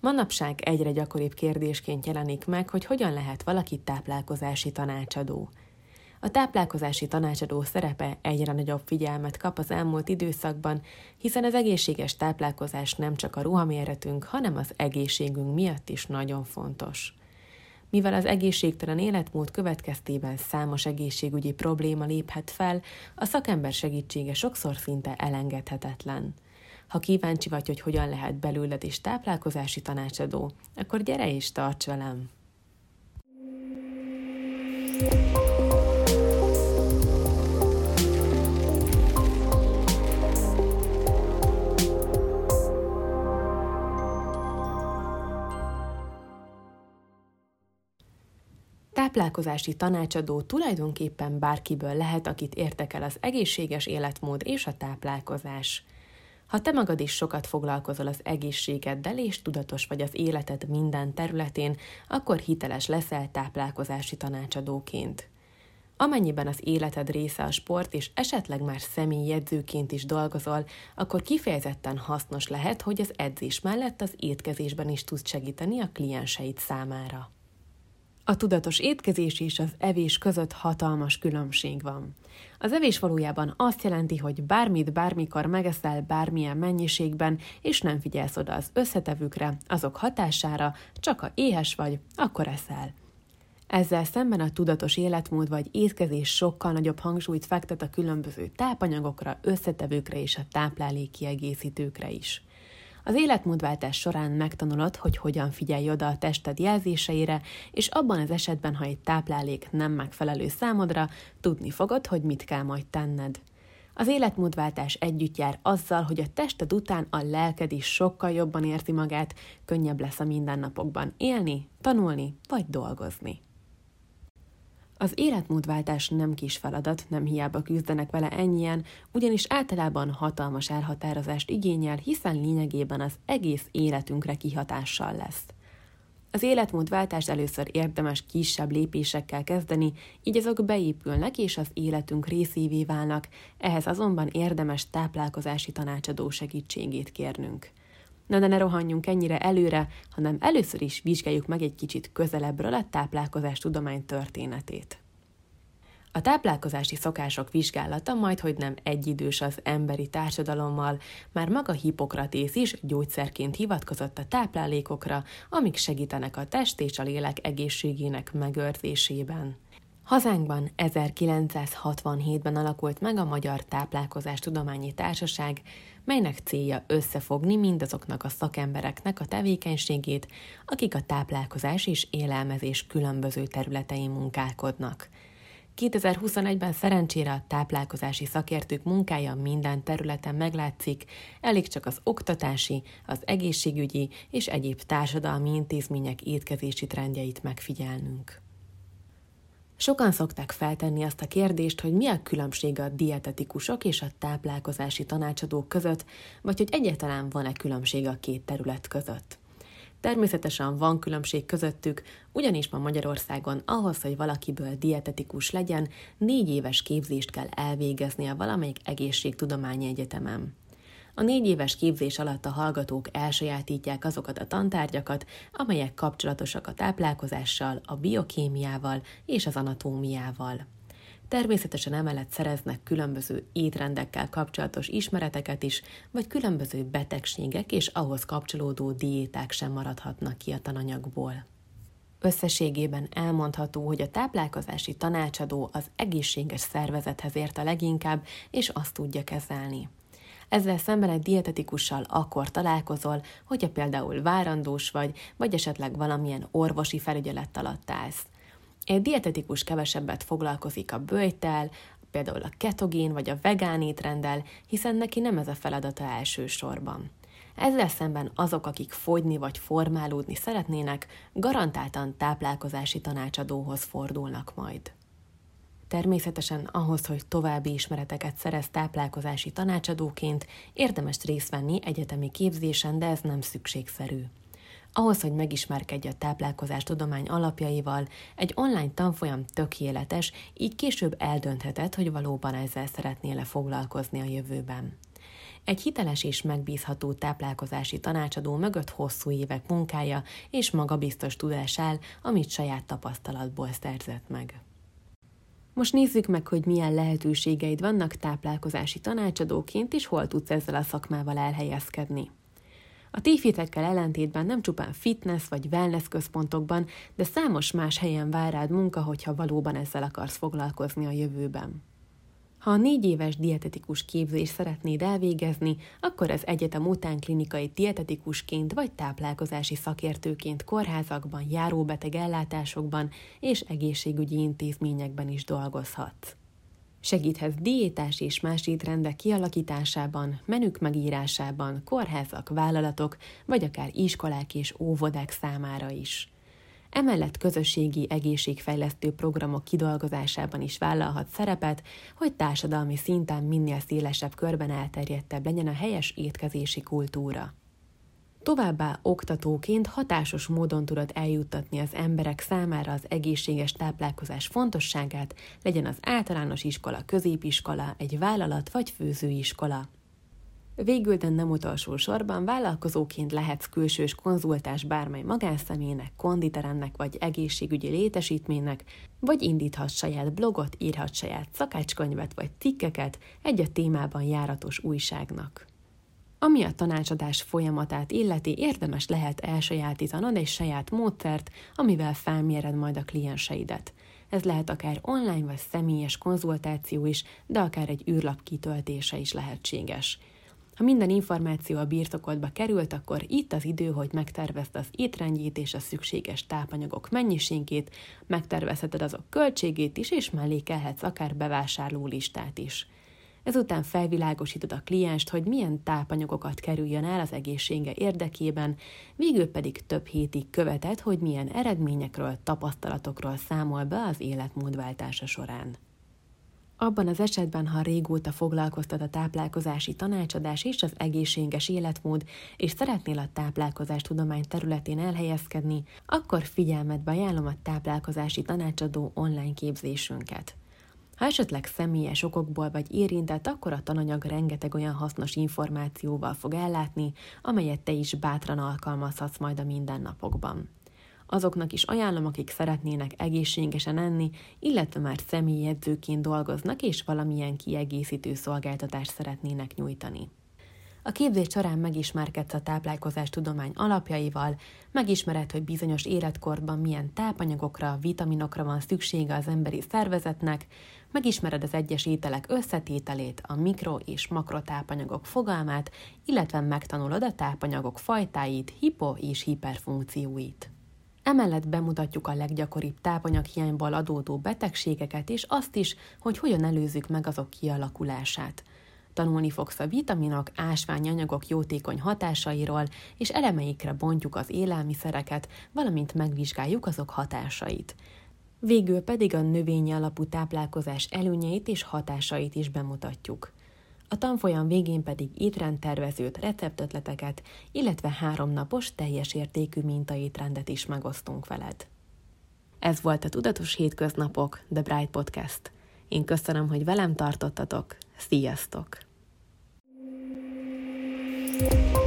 Manapság egyre gyakoribb kérdésként jelenik meg, hogy hogyan lehet valaki táplálkozási tanácsadó. A táplálkozási tanácsadó szerepe egyre nagyobb figyelmet kap az elmúlt időszakban, hiszen az egészséges táplálkozás nem csak a ruhaméretünk, hanem az egészségünk miatt is nagyon fontos. Mivel az egészségtelen életmód következtében számos egészségügyi probléma léphet fel, a szakember segítsége sokszor szinte elengedhetetlen. Ha kíváncsi vagy, hogy hogyan lehet belőled is táplálkozási tanácsadó, akkor gyere és tarts velem! Táplálkozási tanácsadó tulajdonképpen bárkiből lehet, akit értekel az egészséges életmód és a táplálkozás. Ha te magad is sokat foglalkozol az egészségeddel és tudatos vagy az életed minden területén, akkor hiteles leszel táplálkozási tanácsadóként. Amennyiben az életed része a sport, és esetleg már személyjegyzőként is dolgozol, akkor kifejezetten hasznos lehet, hogy az edzés mellett az étkezésben is tudsz segíteni a klienseid számára. A tudatos étkezés és az evés között hatalmas különbség van. Az evés valójában azt jelenti, hogy bármit bármikor megeszel bármilyen mennyiségben, és nem figyelsz oda az összetevőkre, azok hatására, csak ha éhes vagy, akkor eszel. Ezzel szemben a tudatos életmód vagy étkezés sokkal nagyobb hangsúlyt fektet a különböző tápanyagokra, összetevőkre és a táplálékkiegészítőkre is. Az életmódváltás során megtanulod, hogy hogyan figyelj oda a tested jelzéseire, és abban az esetben, ha egy táplálék nem megfelelő számodra, tudni fogod, hogy mit kell majd tenned. Az életmódváltás együtt jár azzal, hogy a tested után a lelked is sokkal jobban érzi magát, könnyebb lesz a mindennapokban élni, tanulni vagy dolgozni. Az életmódváltás nem kis feladat, nem hiába küzdenek vele ennyien, ugyanis általában hatalmas elhatározást igényel, hiszen lényegében az egész életünkre kihatással lesz. Az életmódváltást először érdemes kisebb lépésekkel kezdeni, így azok beépülnek és az életünk részévé válnak, ehhez azonban érdemes táplálkozási tanácsadó segítségét kérnünk. Na de ne rohanjunk ennyire előre, hanem először is vizsgáljuk meg egy kicsit közelebbről a táplálkozás tudomány történetét. A táplálkozási szokások vizsgálata majd, hogy nem egyidős az emberi társadalommal, már maga Hippokratész is gyógyszerként hivatkozott a táplálékokra, amik segítenek a test és a lélek egészségének megőrzésében. Hazánkban 1967-ben alakult meg a Magyar Táplálkozás Tudományi Társaság, melynek célja összefogni mindazoknak a szakembereknek a tevékenységét, akik a táplálkozás és élelmezés különböző területein munkálkodnak. 2021-ben szerencsére a táplálkozási szakértők munkája minden területen meglátszik, elég csak az oktatási, az egészségügyi és egyéb társadalmi intézmények étkezési trendjeit megfigyelnünk. Sokan szokták feltenni azt a kérdést, hogy mi a különbség a dietetikusok és a táplálkozási tanácsadók között, vagy hogy egyáltalán van-e különbség a két terület között. Természetesen van különbség közöttük, ugyanis ma Magyarországon ahhoz, hogy valakiből dietetikus legyen, négy éves képzést kell elvégeznie valamelyik egészségtudományi egyetemen. A négy éves képzés alatt a hallgatók elsajátítják azokat a tantárgyakat, amelyek kapcsolatosak a táplálkozással, a biokémiával és az anatómiával. Természetesen emellett szereznek különböző étrendekkel kapcsolatos ismereteket is, vagy különböző betegségek és ahhoz kapcsolódó diéták sem maradhatnak ki a tananyagból. Összességében elmondható, hogy a táplálkozási tanácsadó az egészséges szervezethez ért a leginkább, és azt tudja kezelni. Ezzel szemben egy dietetikussal akkor találkozol, hogyha például várandós vagy, vagy esetleg valamilyen orvosi felügyelet alatt állsz. Egy dietetikus kevesebbet foglalkozik a bőjtel, például a ketogén vagy a vegán étrenddel, hiszen neki nem ez a feladata elsősorban. Ezzel szemben azok, akik fogyni vagy formálódni szeretnének, garantáltan táplálkozási tanácsadóhoz fordulnak majd. Természetesen ahhoz, hogy további ismereteket szerez táplálkozási tanácsadóként, érdemes részt venni egyetemi képzésen, de ez nem szükségszerű. Ahhoz, hogy megismerkedj a táplálkozás tudomány alapjaival, egy online tanfolyam tökéletes, így később eldöntheted, hogy valóban ezzel szeretnél-e foglalkozni a jövőben. Egy hiteles és megbízható táplálkozási tanácsadó mögött hosszú évek munkája és magabiztos tudás áll, amit saját tapasztalatból szerzett meg. Most nézzük meg, hogy milyen lehetőségeid vannak táplálkozási tanácsadóként, és hol tudsz ezzel a szakmával elhelyezkedni. A tévhitekkel ellentétben nem csupán fitness vagy wellness központokban, de számos más helyen vár rád munka, hogyha valóban ezzel akarsz foglalkozni a jövőben. Ha a négy éves dietetikus képzést szeretnéd elvégezni, akkor az egyetem után klinikai dietetikusként vagy táplálkozási szakértőként kórházakban, járóbeteg ellátásokban és egészségügyi intézményekben is dolgozhatsz. Segíthetsz diétás és más étrendek kialakításában, menük megírásában, kórházak, vállalatok, vagy akár iskolák és óvodák számára is. Emellett közösségi egészségfejlesztő programok kidolgozásában is vállalhat szerepet, hogy társadalmi szinten minél szélesebb körben elterjedtebb legyen a helyes étkezési kultúra. Továbbá oktatóként hatásos módon tudod eljuttatni az emberek számára az egészséges táplálkozás fontosságát, legyen az általános iskola, középiskola, egy vállalat vagy főzőiskola. Végül, de nem utolsó sorban vállalkozóként lehetsz külsős konzultás bármely magánszemélynek, konditerennek vagy egészségügyi létesítménynek, vagy indíthatsz saját blogot, írhatsz saját szakácskönyvet vagy cikkeket egy a témában járatos újságnak. Ami a tanácsadás folyamatát illeti, érdemes lehet elsajátítanod egy saját módszert, amivel felméred majd a klienseidet. Ez lehet akár online vagy személyes konzultáció is, de akár egy űrlap kitöltése is lehetséges. Ha minden információ a birtokodba került, akkor itt az idő, hogy megtervezd az étrendjét és a szükséges tápanyagok mennyiségét, megtervezheted azok költségét is, és mellékelhetsz akár bevásárló listát is. Ezután felvilágosítod a klienst, hogy milyen tápanyagokat kerüljön el az egészsége érdekében, végül pedig több hétig követed, hogy milyen eredményekről, tapasztalatokról számol be az életmódváltása során. Abban az esetben, ha régóta foglalkoztat a táplálkozási tanácsadás és az egészséges életmód, és szeretnél a táplálkozás tudomány területén elhelyezkedni, akkor figyelmetbe ajánlom a táplálkozási tanácsadó online képzésünket. Ha esetleg személyes okokból vagy érintett, akkor a tananyag rengeteg olyan hasznos információval fog ellátni, amelyet te is bátran alkalmazhatsz majd a mindennapokban. Azoknak is ajánlom, akik szeretnének egészségesen enni, illetve már személyedzőként dolgoznak és valamilyen kiegészítő szolgáltatást szeretnének nyújtani. A képzés során megismerkedsz a táplálkozás tudomány alapjaival, megismered, hogy bizonyos életkorban milyen tápanyagokra, vitaminokra van szüksége az emberi szervezetnek, megismered az egyes ételek összetételét, a mikro- és makrotápanyagok fogalmát, illetve megtanulod a tápanyagok fajtáit, hipo- és hiperfunkcióit. Emellett bemutatjuk a leggyakoribb tápanyaghiányból adódó betegségeket, és azt is, hogy hogyan előzzük meg azok kialakulását. Tanulni fogsz a vitaminok, ásványanyagok jótékony hatásairól, és elemeikre bontjuk az élelmiszereket, valamint megvizsgáljuk azok hatásait. Végül pedig a növényi alapú táplálkozás előnyeit és hatásait is bemutatjuk a tanfolyam végén pedig étrendtervezőt, receptötleteket, illetve háromnapos teljes értékű mintaétrendet is megosztunk veled. Ez volt a Tudatos Hétköznapok The Bright Podcast. Én köszönöm, hogy velem tartottatok. Sziasztok! thank you